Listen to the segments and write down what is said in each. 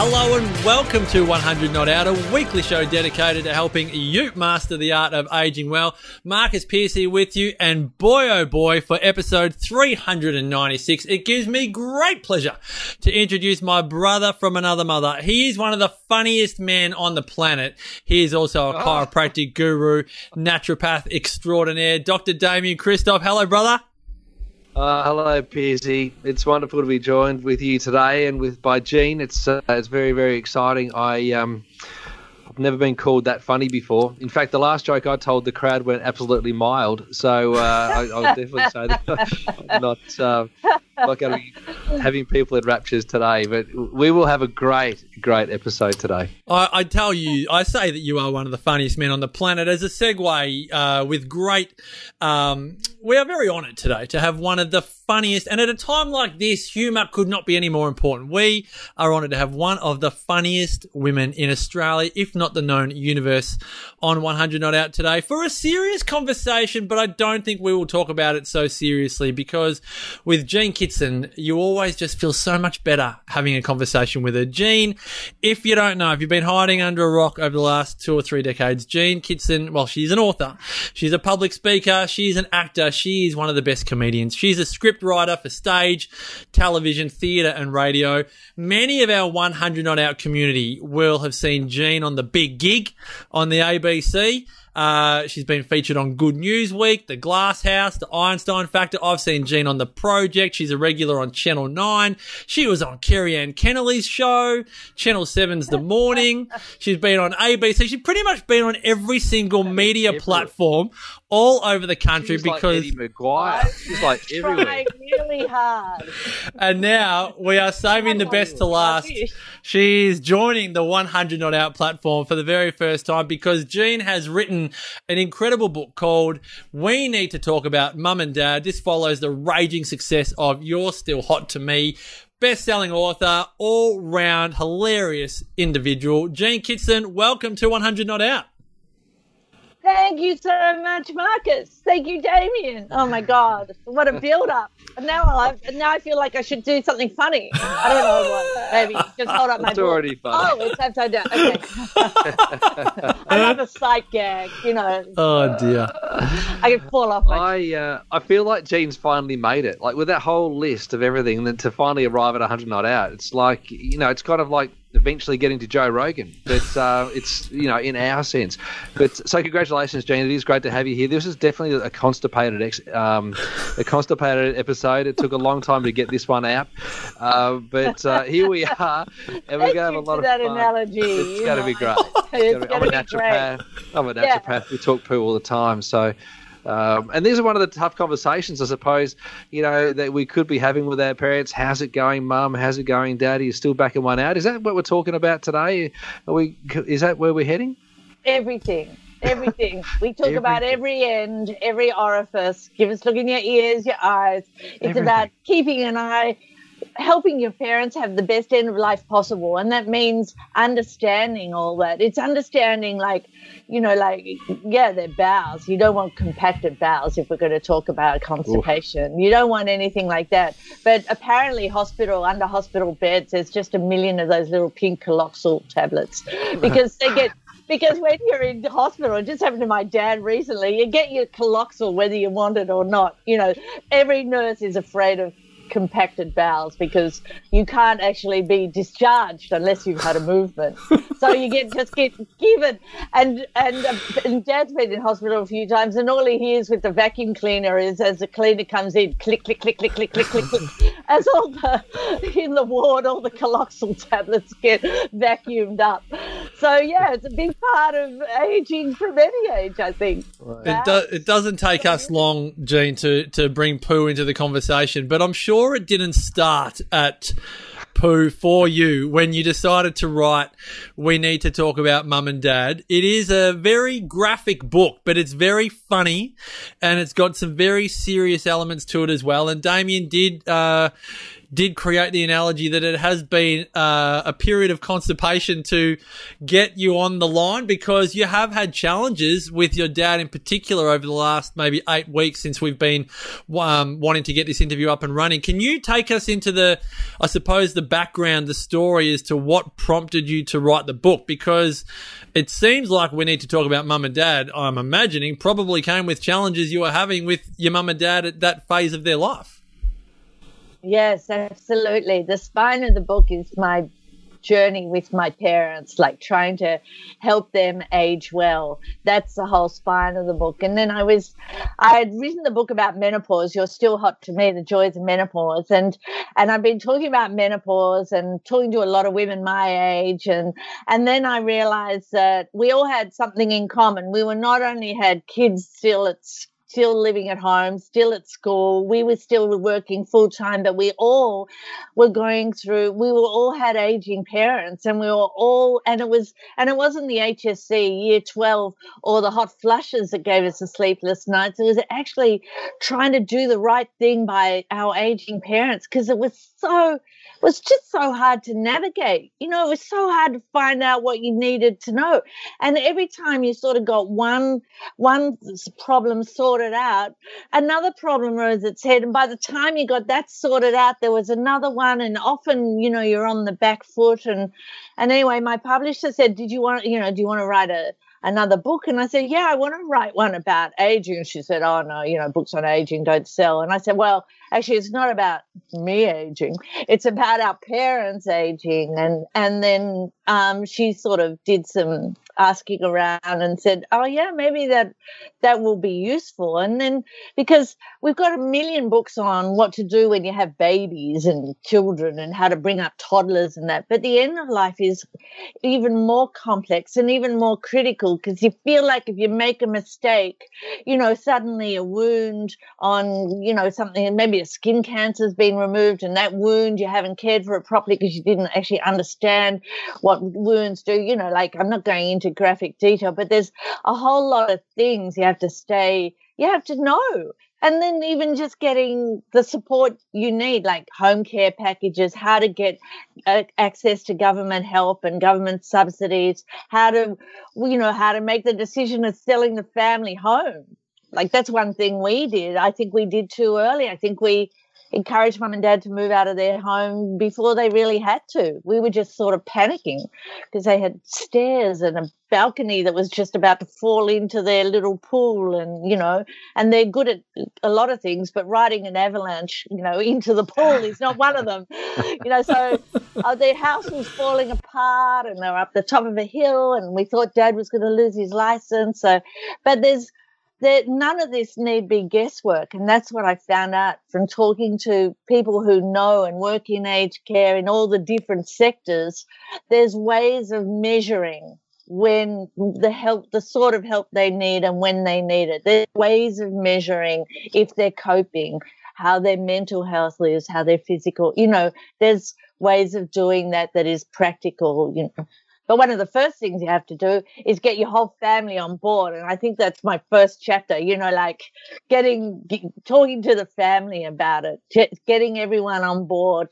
Hello and welcome to 100 Not Out, a weekly show dedicated to helping you master the art of aging well. Marcus Pearce here with you, and boy oh boy, for episode 396, it gives me great pleasure to introduce my brother from another mother. He is one of the funniest men on the planet. He is also a Oh. chiropractic guru, naturopath extraordinaire, Dr. Damien Kristof. Hello, brother. Uh, hello, Pearsy. It's wonderful to be joined with you today and with by Jean. It's uh, it's very very exciting. I um, I've never been called that funny before. In fact, the last joke I told the crowd went absolutely mild. So uh, I, I'll definitely say that I'm not uh, not going to be having people at raptures today. But we will have a great great episode today. I, I tell you, I say that you are one of the funniest men on the planet. As a segue, uh, with great, um, we are very honoured today to have one of the funniest, and at a time like this, humour could not be any more important. We are honoured to have one of the funniest women in Australia, if not the known universe, on 100 Not Out today for a serious conversation, but I don't think we will talk about it so seriously because with Jean Kitson, you always just feel so much better having a conversation with her. Jean, if you don't know, if you've been hiding under a rock over the last two or three decades, Jean Kitson, well, she's an author, she's a public speaker, she's an actor, she is one of the best comedians. She's a script writer for stage, television, theatre, and radio. Many of our 100 Not Out community will have seen Jean on the big gig on the ABC. Uh, she's been featured on Good News Week, The Glass House, The Einstein Factor. I've seen Jean on The Project. She's a regular on Channel 9. She was on Kerri-Anne Kennerley's show, Channel 7's The Morning. She's been on ABC. She's pretty much been on every single media everywhere. platform all over the country She's like because Eddie McGuire. She's like everywhere. Trying really hard. And now we are saving the best to last. She's joining the 100 Not Out platform for the very first time because Jean has written an incredible book called We Need to Talk About Mum and Dad. This follows the raging success of You're Still Hot to Me. Best selling author, all round hilarious individual. Jean Kitson, welcome to 100 Not Out. Thank you so much, Marcus. Thank you, Damien. Oh my God, what a build up! And now I now I feel like I should do something funny. I don't know what. Maybe just hold up my. It's book. already funny. Oh, it's upside down. Okay. I love a sight gag. You know, Oh dear. I could fall off my. I uh, I feel like Jean's finally made it. Like with that whole list of everything, and then to finally arrive at 100 not out, it's like you know, it's kind of like eventually getting to Joe Rogan, but uh, it's you know in our sense. But so congratulations, Jean. It is great to have you here. This is definitely a constipated ex- um, a constipated episode. It took a long time to get this one out, uh, but uh, here we are, and we're going to have a lot of that fun. analogy. It's going to be great. It's I'm a gonna be great. naturopath. I'm a Yeah. naturopath. We talk poo all the time. So, um, and these are one of the tough conversations, I suppose, you know, that we could be having with our parents. How's it going, mum? How's it going, daddy? You're still backing one out. Is that what we're talking about today? Are we? Is that where we're heading? Everything. Everything. We talk about every end, every orifice. Give us look in your ears, your eyes. It's Everything. about keeping an eye, helping your parents have the best end of life possible. And that means understanding all that. It's understanding like, you know, like yeah, they're bowels. You don't want compacted bowels if we're going to talk about constipation. You don't want anything like that. But apparently hospital under hospital beds there's just a million of those little pink Coloxyl tablets because they get because when you're in hospital, it just happened to my dad recently, you get your Coloxyl whether you want it or not. You know, every nurse is afraid of compacted bowels because you can't actually be discharged unless you've had a movement. so you get just get given and and, and dad's been in hospital a few times and all he hears with the vacuum cleaner is as the cleaner comes in click click click click click click click, click as all the in the ward all the Coloxyl tablets get vacuumed up. So yeah, it's a big part of aging from any age, I think. It, do, it doesn't take us long, Jean, to, to bring poo into the conversation, but I'm sure it didn't start at poo for you when you decided to write We Need to Talk About Mum and Dad. It is a very graphic book, but it's very funny and it's got some very serious elements to it as well. And Damien did, uh, did create the analogy that it has been uh, a period of constipation to get you on the line because you have had challenges with your dad in particular over the last maybe eight weeks since we've been um, wanting to get this interview up and running. Can you take us into the, I suppose, the background, the story as to what prompted you to write the book? Because it seems like we need to talk about mum and dad. I'm imagining probably came with challenges you were having with your mum and dad at that phase of their life. Yes, absolutely. The spine of the book is my journey with my parents, like trying to help them age well. That's the whole spine of the book. And then I was, I had written the book about menopause. You're still hot to me, the joys of menopause, and and I've been talking about menopause and talking to a lot of women my age, and and then I realized that we all had something in common. We were not only had kids still at still living at home, still at school. We were still working full time, but we all were going through, we were all had aging parents and we were all, and it was, and it wasn't the HSC year 12 or the hot flushes that gave us the sleepless nights. It was actually trying to do the right thing by our aging parents because it was so, it was just so hard to navigate. You know, it was so hard to find out what you needed to know. And every time you sort of got one one problem sorted out, another problem rose its head. And by the time you got that sorted out, there was another one. And often, you know, you're on the back foot. And and anyway, my publisher said, Did you want, you know, do you want to write a another book? And I said, Yeah, I want to write one about aging. She said, Oh no, you know, books on aging don't sell. And I said, Well, actually it's not about me aging it's about our parents aging and and then um, she sort of did some asking around and said oh yeah maybe that that will be useful and then because we've got a million books on what to do when you have babies and children and how to bring up toddlers and that but the end of life is even more complex and even more critical because you feel like if you make a mistake you know suddenly a wound on you know something maybe your skin cancer's been removed and that wound you haven't cared for it properly because you didn't actually understand what wounds do. You know, like I'm not going into graphic detail, but there's a whole lot of things you have to stay, you have to know. And then even just getting the support you need, like home care packages, how to get uh, access to government help and government subsidies, how to, you know, how to make the decision of selling the family home like that's one thing we did. I think we did too early. I think we encouraged mum and dad to move out of their home before they really had to. We were just sort of panicking because they had stairs and a balcony that was just about to fall into their little pool and you know and they're good at a lot of things but riding an avalanche you know into the pool is not one of them you know so uh, their house was falling apart and they were up the top of a hill and we thought dad was going to lose his license so but there's that none of this need be guesswork. And that's what I found out from talking to people who know and work in aged care in all the different sectors. There's ways of measuring when the help, the sort of help they need and when they need it. There's ways of measuring if they're coping, how their mental health is, how their physical, you know, there's ways of doing that that is practical, you know but one of the first things you have to do is get your whole family on board. And I think that's my first chapter, you know, like getting, talking to the family about it, getting everyone on board.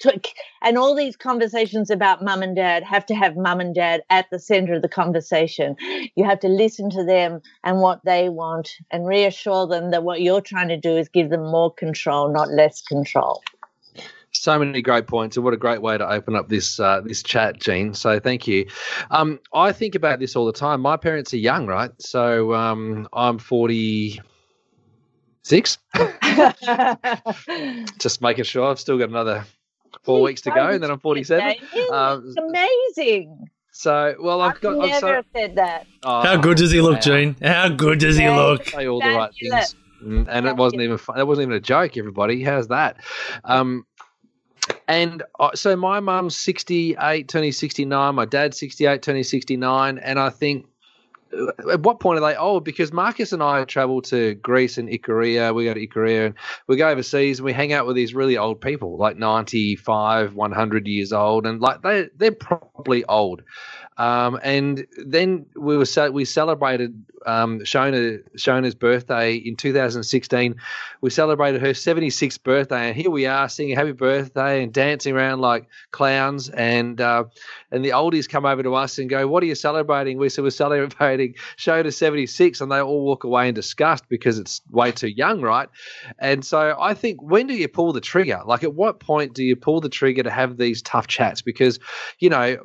And all these conversations about mum and dad have to have mum and dad at the center of the conversation. You have to listen to them and what they want and reassure them that what you're trying to do is give them more control, not less control. So many great points, and what a great way to open up this uh, this chat, Jean. So thank you. Um, I think about this all the time. My parents are young, right? So um, I'm forty six. Just making sure I've still got another four weeks to go, and then I'm forty seven. Um, amazing. So, well, I've, got. I've never so, said that. Oh, How good does he look, Jean? How good does he look? Say all the right things. Mm, and it wasn't even fun. It wasn't even a joke. Everybody, how's that? Um, and uh, so my mum's 68, turning 69. My dad's 68, turning 69. And I think at what point are they old? Because Marcus and I travel to Greece and Ikaria. We go to Ikaria and we go overseas and we hang out with these really old people, like 95, 100 years old. And like they, they're probably old. Um, and then we were we celebrated um, Shona Shona's birthday in 2016. We celebrated her 76th birthday, and here we are singing "Happy Birthday" and dancing around like clowns. And uh, and the oldies come over to us and go, "What are you celebrating?" We said we're celebrating Shona's 76, and they all walk away in disgust because it's way too young, right? And so I think when do you pull the trigger? Like at what point do you pull the trigger to have these tough chats? Because you know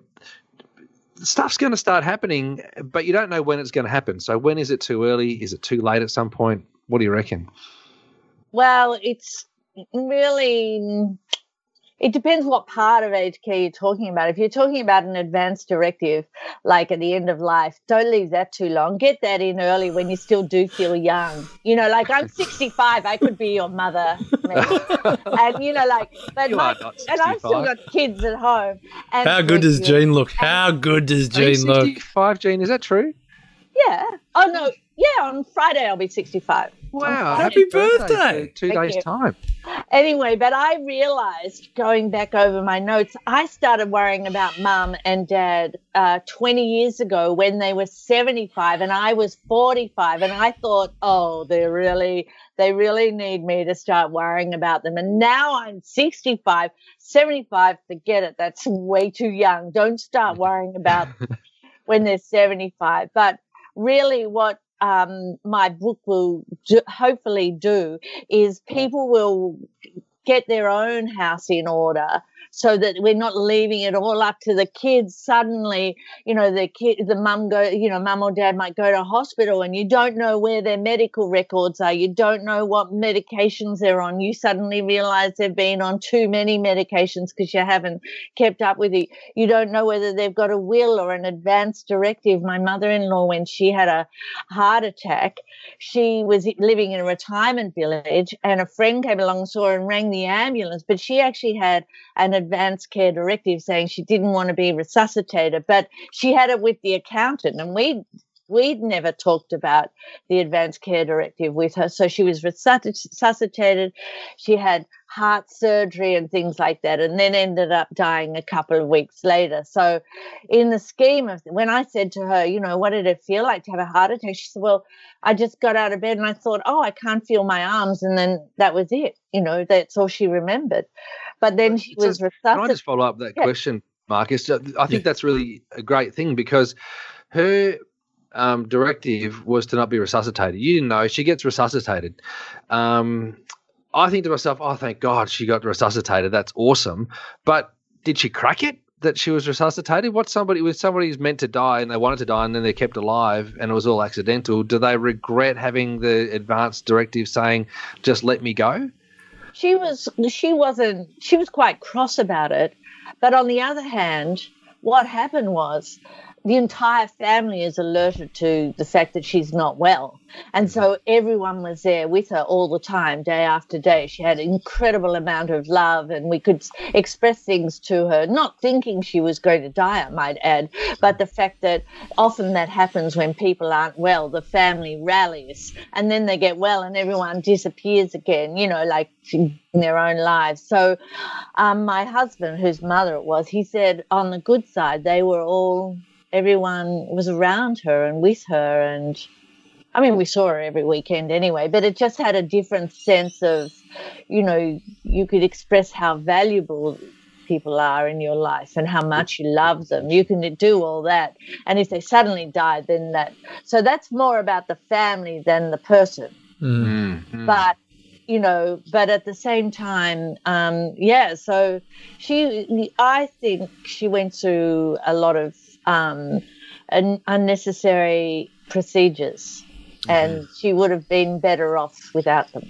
stuff's going to start happening, but you don't know when it's going to happen. So when is it too early? Is it too late at some point? What do you reckon? Well, it's really it depends what part of aged care you're talking about. If you're talking about an advanced directive, like at the end of life, don't leave that too long. Get that in early when you still do feel young. You know, like I'm 65, I could be your mother, and you know, like, but my, and I've still got kids at home. How good does Jean look? How good does Jean look? 65, Jean, is that true? Yeah. Oh no. Yeah, on Friday I'll be 65. Wow, happy birthday! two Thank days' you. time. Anyway, but I realized going back over my notes, I started worrying about mum and dad uh, 20 years ago when they were 75 and I was 45. And I thought, oh, they really, they really need me to start worrying about them. And now I'm 65, 75, forget it. That's way too young. Don't start worrying about when they're 75. But really, what um, my book will do, hopefully do is people will get their own house in order so that we're not leaving it all up to the kids. Suddenly, you know, the kid, the mum go, you know, mum or dad might go to hospital and you don't know where their medical records are. You don't know what medications they're on. You suddenly realize they've been on too many medications because you haven't kept up with it. You don't know whether they've got a will or an advance directive. My mother-in-law, when she had a heart attack, she was living in a retirement village and a friend came along, saw her and rang the ambulance, but she actually had an advance care directive saying she didn't want to be resuscitated, but she had it with the accountant, and we we'd never talked about the advance care directive with her. So she was resuscitated. She had heart surgery and things like that, and then ended up dying a couple of weeks later. So, in the scheme of when I said to her, you know, what did it feel like to have a heart attack? She said, well, I just got out of bed and I thought, oh, I can't feel my arms, and then that was it. You know, that's all she remembered. But then she was resuscitated. Can I just follow up that yeah. question, Marcus? I think yeah. that's really a great thing because her um, directive was to not be resuscitated. You didn't know she gets resuscitated. Um, I think to myself, oh, thank God she got resuscitated. That's awesome. But did she crack it that she was resuscitated? What somebody with somebody who's meant to die and they wanted to die and then they're kept alive and it was all accidental? Do they regret having the advance directive saying, just let me go? She was she wasn't she was quite cross about it. But on the other hand, what happened was the entire family is alerted to the fact that she's not well. And so everyone was there with her all the time, day after day. She had an incredible amount of love, and we could express things to her, not thinking she was going to die, I might add, but the fact that often that happens when people aren't well. The family rallies, and then they get well, and everyone disappears again, you know, like in their own lives. So, um, my husband, whose mother it was, he said on the good side, they were all everyone was around her and with her and I mean, we saw her every weekend anyway, but it just had a different sense of, you know, you could express how valuable people are in your life and how much you love them. You can do all that. And if they suddenly die, then that. So that's more about the family than the person. Mm-hmm. But, you know, but at the same time, um, yeah, so she, I think she went through a lot of um, un- unnecessary procedures, and she would have been better off without them.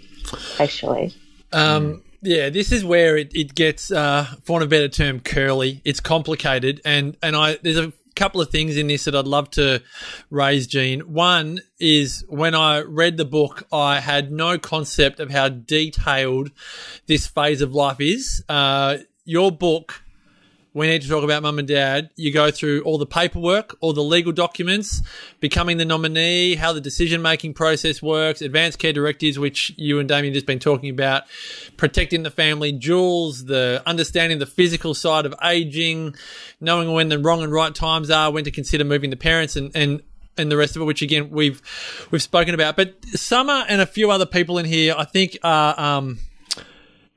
Actually, um, yeah, this is where it, it gets, uh, for want of a better term, curly. It's complicated, and and I there's a couple of things in this that I'd love to raise, Jean. One is when I read the book, I had no concept of how detailed this phase of life is. Uh, your book we need to talk about mum and dad. You go through all the paperwork, all the legal documents, becoming the nominee, how the decision making process works, advanced care directives, which you and Damien just been talking about, protecting the family jewels, the understanding the physical side of aging, knowing when the wrong and right times are, when to consider moving the parents and, and and the rest of it, which again we've we've spoken about. But Summer and a few other people in here, I think, are um,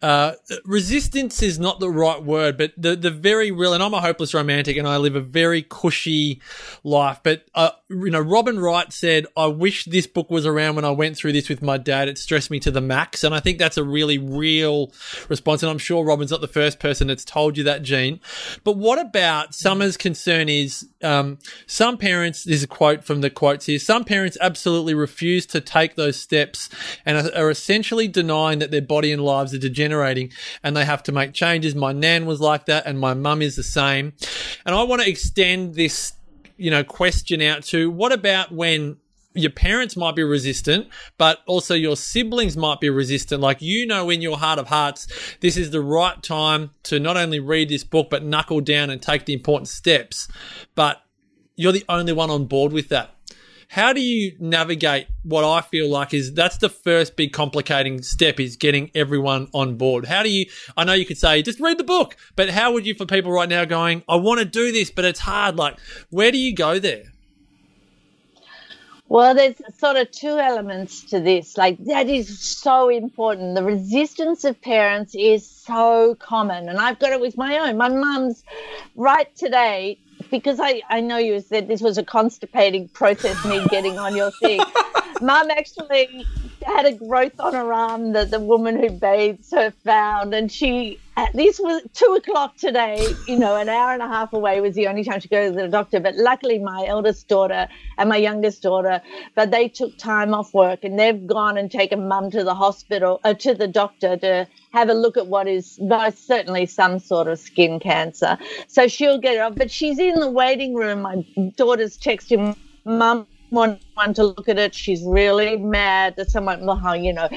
uh, resistance is not the right word, but the the very real. And I'm a hopeless romantic, and I live a very cushy life. But uh, you know, Robin Wright said, "I wish this book was around when I went through this with my dad. It stressed me to the max." And I think that's a really real response. And I'm sure Robin's not the first person that's told you that, Jean. But what about Summer's concern is um, some parents. This is a quote from the quotes here. Some parents absolutely refuse to take those steps and are, are essentially denying that their body and lives are degenerating and they have to make changes. My nan was like that and my mum is the same. And I want to extend this, you know, question out to what about when your parents might be resistant, but also your siblings might be resistant. Like you know, in your heart of hearts, this is the right time to not only read this book, but knuckle down and take the important steps. But you're the only one on board with that. How do you navigate what I feel like is that's the first big complicating step is getting everyone on board? How do you, I know you could say just read the book, but how would you for people right now going, I want to do this, but it's hard. Like, where do you go there? Well, there's sort of two elements to this. Like, that is so important. The resistance of parents is so common. And I've got it with my own. My mum's right today because I, I know you said this was a constipating process, me getting on your thing. Mum actually had a growth on her arm that the woman who bathes her found, and she at this was two o'clock today. You know, an hour and a half away was the only time she go to the doctor. But luckily, my eldest daughter and my youngest daughter, but they took time off work and they've gone and taken mum to the hospital, uh, to the doctor to have a look at what is most certainly some sort of skin cancer. So she'll get it off. But she's in the waiting room. My daughter's texting mum want one to look at it. She's really mad that someone, you know,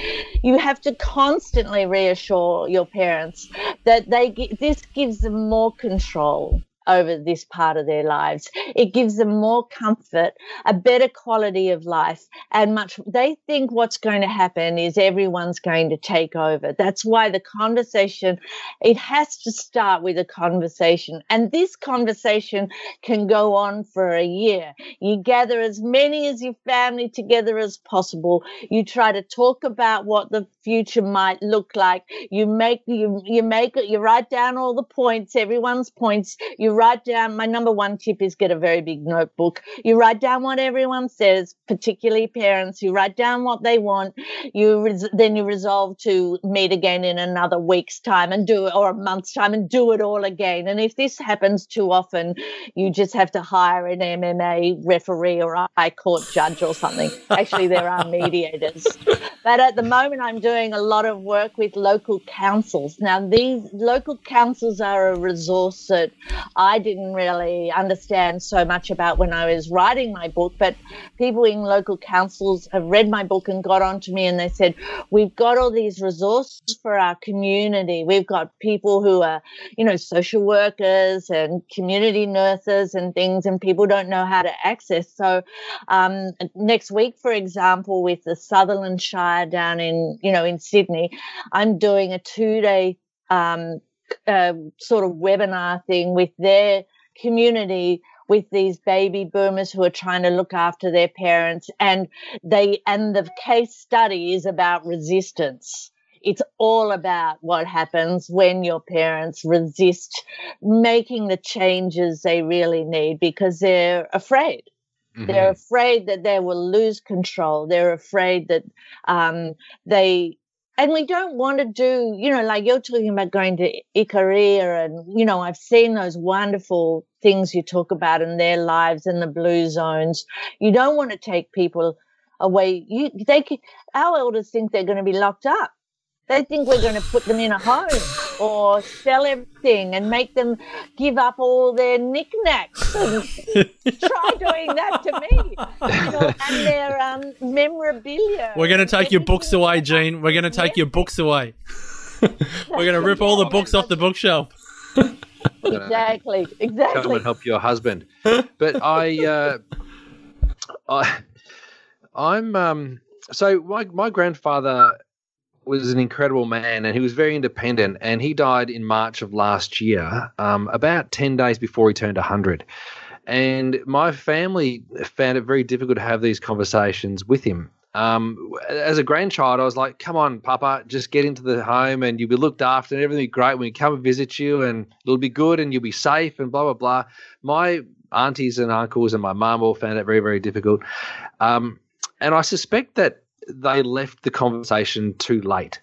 you have to constantly reassure your parents that they this gives them more control over this part of their lives. It gives them more comfort, a better quality of life, and much. They think what's going to happen is everyone's going to take over. That's why the conversation, it has to start with a conversation. And this conversation can go on for a year. You gather as many as your family together as possible. You try to talk about what the future might look like. You make, you, you make it, you write down all the points, everyone's points. You write down my number one tip is get a very big notebook. You write down what everyone says, particularly parents. You write down what they want. You res- then you resolve to meet again in another week's time and do it, or a month's time and do it all again. And if this happens too often, you just have to hire an MMA referee or a high court judge or something. Actually, there are mediators. But at the moment, I'm doing a lot of work with local councils. Now, these local councils are a resource that didn't really understand so much about when I was writing my book, but people in local councils have read my book and got onto me and they said, We've got all these resources for our community. We've got people who are, you know, social workers and community nurses and things, and people don't know how to access. So, um, next week, for example, with the Sutherland Shire down in, you know, in Sydney, I'm doing a two day um, uh, sort of webinar thing with their community with these baby boomers who are trying to look after their parents. And they and the case study is about resistance. It's all about what happens when your parents resist making the changes they really need because they're afraid. Mm-hmm. they're afraid that they will lose control. They're afraid that um, they and we don't want to do, you know, like you're talking about going to Ikaria and, you know, I've seen those wonderful things you talk about in their lives in the blue zones. You don't want to take people away. You, they, our elders think they're going to be locked up. They think we're going to put them in a home or sell everything and make them give up all their knickknacks. try doing that to me. You know, and their um, memorabilia. We're going to take your books away, Jean. We're going to take your books away. we're going to rip all the books off the bookshelf. I'm Exactly. come Exactly. and help your husband. But I, uh, I, I'm um. So my my grandfather was an incredible man, and he was very independent. And he died in March of last year, um, about ten days before he turned hundred. And my family found it very difficult to have these conversations with him. Um, as a grandchild, I was like, "Come on, Papa, just get into the home, and you'll be looked after, and everything will be great when we come and visit you, and it'll be good, and you'll be safe, and blah blah blah." My aunties and uncles and my mum all found it very very difficult, um, and I suspect that they left the conversation too late.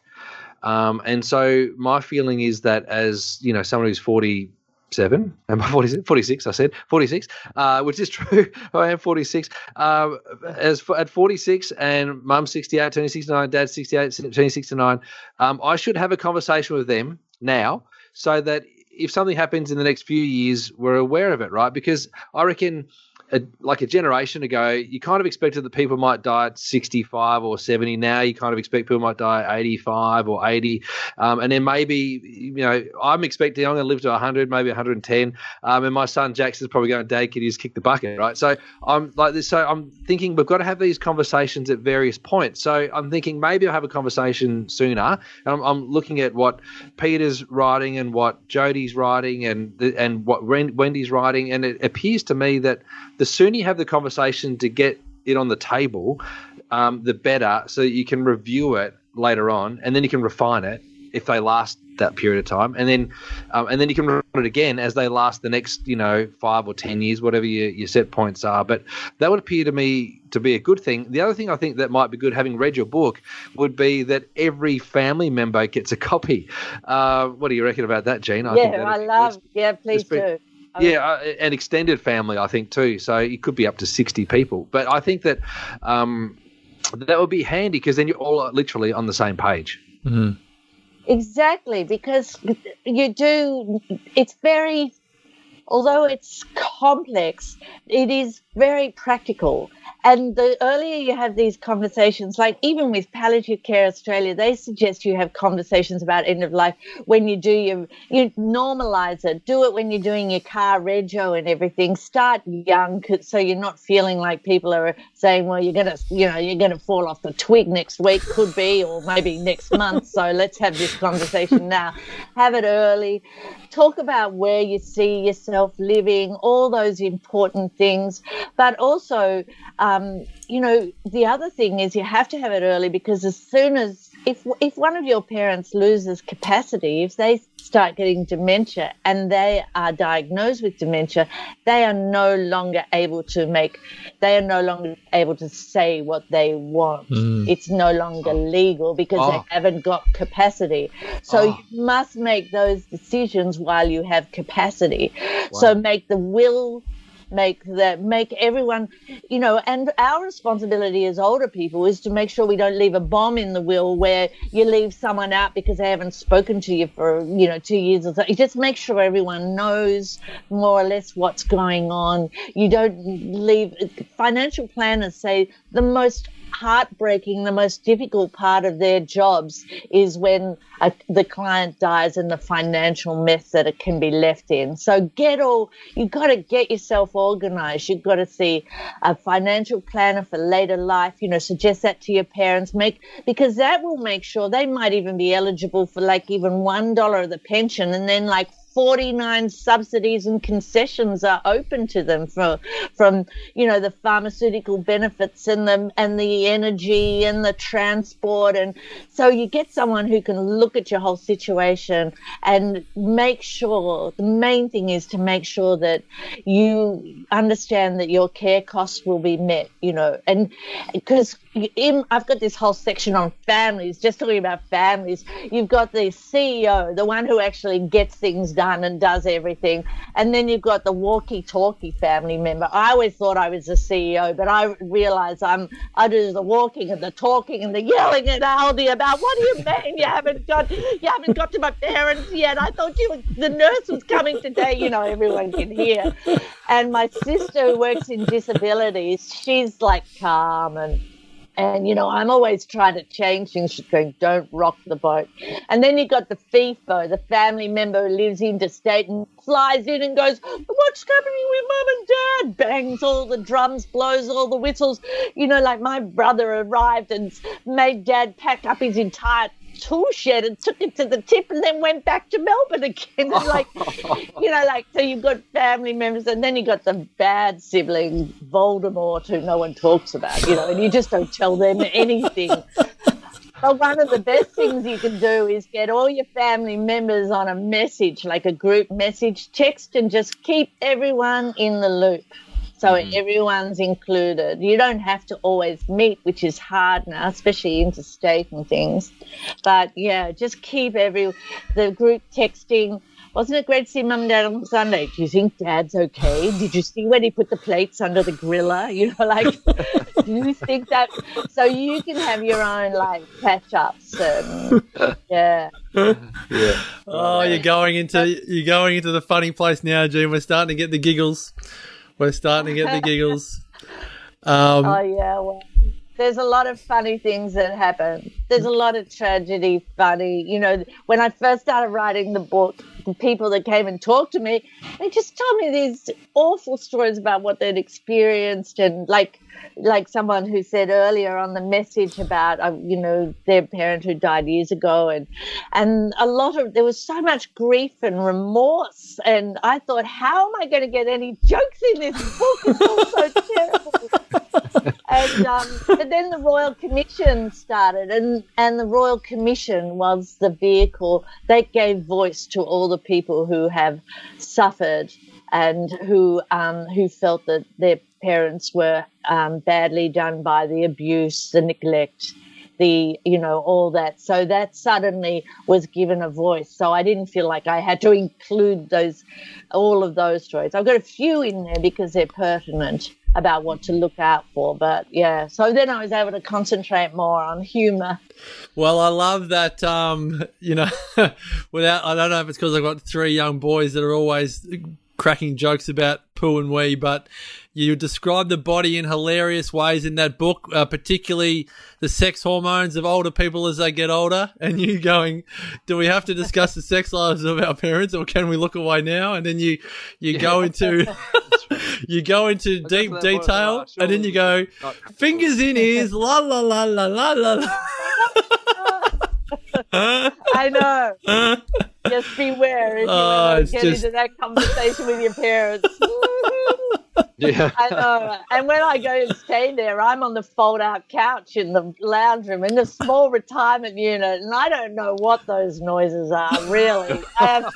Um, and so my feeling is that as you know, someone who's forty seven. Am I 46? 46, I said. 46, uh, which is true. I am 46. Um, as for, at 46 and mum 68, turning 69, dad 68, turning 69, um, I should have a conversation with them now so that if something happens in the next few years, we're aware of it, right? Because I reckon a, like a generation ago, you kind of expected that people might die at 65 or 70. Now you kind of expect people might die at 85 or 80. Um, and then maybe, you know, I'm expecting I'm going to live to 100, maybe 110. Um, and my son Jackson's probably going, Dad, could you just kick the bucket, right? So I'm like this. So I'm thinking we've got to have these conversations at various points. So I'm thinking maybe I'll have a conversation sooner. And I'm, I'm looking at what Peter's writing and what Jody's writing and and what Wendy's writing. And it appears to me that the sooner you have the conversation to get it on the table, um, the better, so that you can review it later on, and then you can refine it if they last that period of time, and then um, and then you can run it again as they last the next you know five or ten years, whatever your, your set points are. But that would appear to me to be a good thing. The other thing I think that might be good, having read your book, would be that every family member gets a copy. Uh, what do you reckon about that, Jean? I yeah, I love. good. Yeah, please do. I Yeah, uh, an extended family, I think too. So it could be up to sixty people. But I think that um, that would be handy because then you're all literally on the same page. Exactly, because you do, it's very, although it's complex, it is very practical. And the earlier you have these conversations, like even with Palliative Care Australia, they suggest you have conversations about end of life when you do your, you normalize it. Do it when you're doing your car rego and everything. Start young so you're not feeling like people are saying, well, you're going to, you know, you're going to fall off the twig next week, could be, or maybe next month. So let's have this conversation now. Have it early. Talk about where you see yourself living, all those important things. But also, um, you know, the other thing is you have to have it early because as soon as if if one of your parents loses capacity, if they start getting dementia and they are diagnosed with dementia, they are no longer able to make, they are no longer able to say what they want. Mm. It's no longer legal because Oh. they haven't got capacity. So Oh. you must make those decisions while you have capacity. So make the will make that make everyone you know and our responsibility as older people is to make sure we don't leave a bomb in the will where you leave someone out because they haven't spoken to you for you know two years or so. You just make sure everyone knows more or less what's going on. You don't leave financial planners say the most heartbreaking, the most difficult part of their jobs is when a, the client dies and the financial mess that it can be left in. So get all, you've got to get yourself organized. You've got to see a financial planner for later life, you know, suggest that to your parents, make, because that will make sure they might even be eligible for like even $1 of the pension and then like 49 subsidies and concessions are open to them for, from, you know, the pharmaceutical benefits and the, and the energy and the transport. And so you get someone who can look at your whole situation and make sure, the main thing is to make sure that you understand that your care costs will be met, you know, and because I've got this whole section on families, just talking about families. You've got the CEO, the one who actually gets things done and does everything. And then you've got the walkie talkie family member. I always thought I was the CEO, but I realize I'm, I do the walking and the talking and the yelling at Aldi about what do you mean you haven't got, you haven't got to my parents yet. I thought you were, the nurse was coming today. You know, everyone can hear. And my sister who works in disabilities, she's like calm and And, you know, I'm always trying to change things. Going, don't rock the boat. And then you got the FIFO, the family member who lives interstate and flies in and goes, what's happening with mum and dad? Bangs all the drums, blows all the whistles. You know, like my brother arrived and made dad pack up his entire tool shed and took it to the tip and then went back to Melbourne again. And like, you know, like, so you've got family members and then you've got the bad sibling, Voldemort, who no one talks about, you know, and you just don't tell them anything. But one of the best things you can do is get all your family members on a message, like a group message text, and just keep everyone in the loop. So mm-hmm. everyone's included. You don't have to always meet, which is hard now, especially interstate and things. But yeah, just keep every the group texting. Wasn't it great to see mum and dad on Sunday? Do you think dad's okay? Did you see when he put the plates under the griller? You know, like, do you think that? So you can have your own like catch ups and yeah. yeah. Oh, you're going into you're going into the funny place now, Jean. We're starting to get the giggles. We're starting to get the giggles. Um, oh yeah, well, there's a lot of funny things that happen. There's a lot of tragedy, funny. You know, when I first started writing the book, the people that came and talked to me, they just told me these awful stories about what they'd experienced and like like someone who said earlier on the message about uh, you know their parent who died years ago and and a lot of there was so much grief and remorse and I thought how am I going to get any jokes in this book it's all so terrible and um, but then the Royal Commission started and and the Royal Commission was the vehicle that gave voice to all the people who have suffered and who um, who felt that their parents were um, badly done by the abuse, the neglect, the you know all that. So that suddenly was given a voice. So I didn't feel like I had to include those all of those stories. I've got a few in there because they're pertinent about what to look out for. But yeah, so then I was able to concentrate more on humor. Well, I love that. Um, you know, without I don't know if it's because I've got three young boys that are always cracking jokes about poo and wee, but you describe the body in hilarious ways in that book, uh, particularly the sex hormones of older people as they get older. And you going, do we have to discuss the sex lives of our parents, or can we look away now? And then you you yeah. go into you go into deep detail, and then you go, fingers in ears, la la la la la la. I know. Just beware if oh, you get just... into that conversation with your parents. Yeah. I know. And when I go and stay there, I'm on the fold out couch in the lounge room in the small retirement unit, and I don't know what those noises are, really. I, have,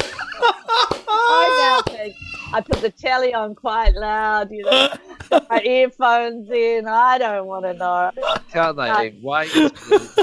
I now think I put the telly on quite loud, you know, my earphones in. I don't want to know. Can't they uh, wait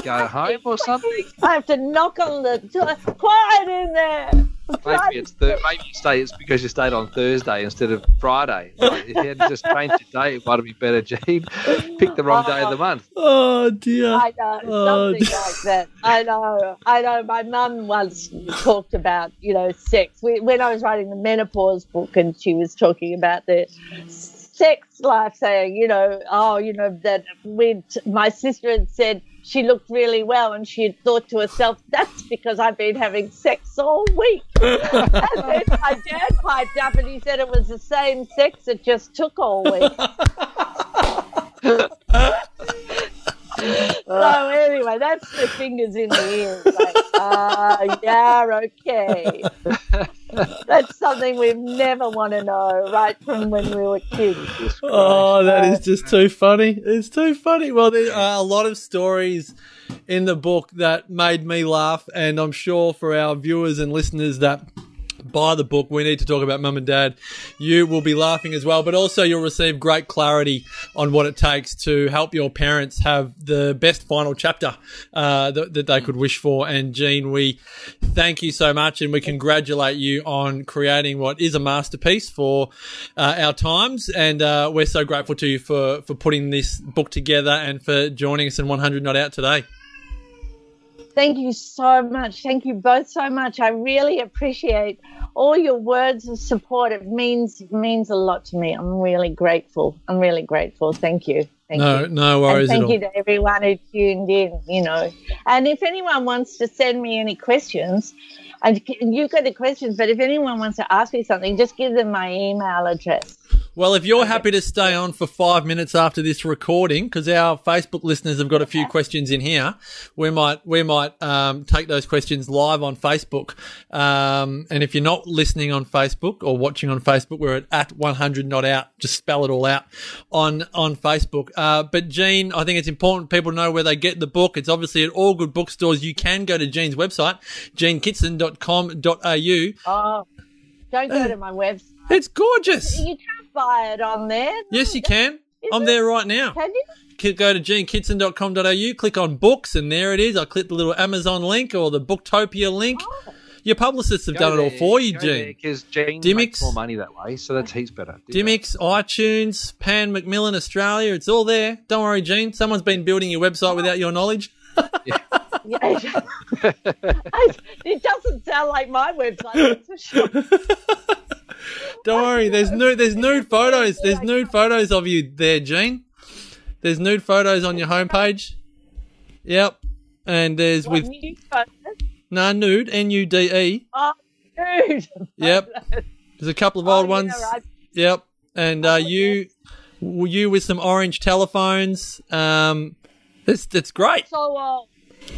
go home or something? I have to knock on the door. Quiet in there. Maybe it's maybe you stay. It's because you stayed on Thursday instead of Friday. Like, if you had just changed your day, it might have been better, Jean. Pick the wrong day of the month. Oh dear. I know oh, something dear. like that. I know. I know. My mum once talked about you know sex when I was writing the menopause book, and she was talking about the sex life, saying you know, oh, you know that when my sister had said she looked really well and she had thought to herself, that's because I've been having sex all week. and then my dad piped up and he said it was the same sex, it just took all week. so anyway, that's the fingers in the ears. Like, uh, yeah, okay. that's something we've never want to know right from when we were kids. Oh, that is just too funny. It's too funny. Well, there are a lot of stories in the book that made me laugh, and I'm sure for our viewers and listeners that buy the book. We need to talk about mum and dad. You will be laughing as well, but also you'll receive great clarity on what it takes to help your parents have the best final chapter uh, that, that, they could wish for. And Jean, we thank you so much and we congratulate you on creating what is a masterpiece for uh, our times. And uh, we're so grateful to you for, for putting this book together and for joining us in 100 Not Out today. Thank you so much. Thank you both so much. I really appreciate all your words of support. It means means a lot to me. I'm really grateful. I'm really grateful. Thank you. Thank no, you. no And worries at thank you to everyone who tuned in, you know. And if anyone wants to send me any questions, and you've got the questions, but if anyone wants to ask me something, just give them my email address. Well, if you're happy to stay on for five minutes after this recording, because our Facebook listeners have got a few questions in here, we might we might um, take those questions live on Facebook. Um, and if you're not listening on Facebook or watching on Facebook, we're at, at 100 not out. Just spell it all out on on Facebook. Uh, but Jean, I think it's important people know where they get the book. It's obviously at all good bookstores. You can go to Jean's website, jeankitson.com.au. Oh, don't go to my website. It's gorgeous. You can't buy it on there. Yes, you can. I'm it? there right now. Can you? Go to jeankitson.com.au, click on books, and there it is. I click the little Amazon link or the Booktopia link. Oh. Your publicists have done it all for you, Jean. Because Jean Dymocks. makes more money that way, so that's heaps better. Do. Dymocks, iTunes, Pan Macmillan Australia, it's all there. Don't worry, Jean. Someone's been building your website without your knowledge. Yeah. it doesn't sound like my website, that's for sure. Don't worry. There's nude. There's nude photos. There's nude photos of you there, Jean. There's nude photos on your homepage. Yep. And there's with What, new photos? no nude, N U D E. Oh, dude. Yep. There's a couple of Oh, old yeah, ones. right. Yep. And uh, you, you with some orange telephones. Um, it's it's great. So uh,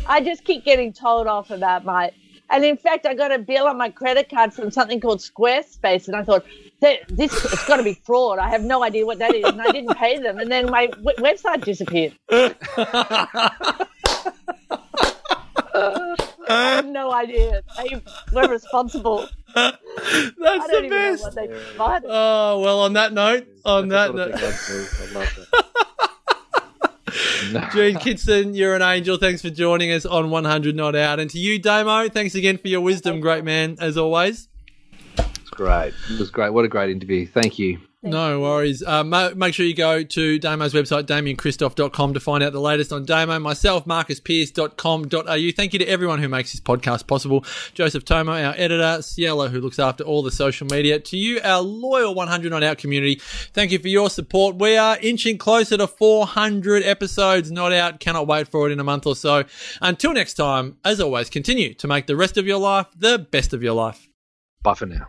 I just keep getting told off about my. And in fact, I got a bill on my credit card from something called Squarespace, and I thought this it's got to be fraud. I have no idea what that is, and I didn't pay them, and then my w- website disappeared. I have no idea. They were responsible. That's I the don't even know best. what they provided. Oh well. On that note, on that That's the note, sort of thing I'd do. I love that. Jean Kitson, you're an angel. Thanks for joining us on 100 Not Out, and to you, Damo, thanks again for your wisdom, great man, as always. It's great. It was great. What a great interview. Thank you. No worries. Uh, ma- make sure you go to Damo's website, damienkristof.com, to find out the latest on Damo. Myself, marcuspearce.com.au. Thank you to everyone who makes this podcast possible. Joseph Tomo, our editor, Cielo, who looks after all the social media. To you, our loyal 100 Not Out community, thank you for your support. We are inching closer to 400 episodes. Not out. Cannot wait for it in a month or so. Until next time, as always, continue to make the rest of your life the best of your life. Bye for now.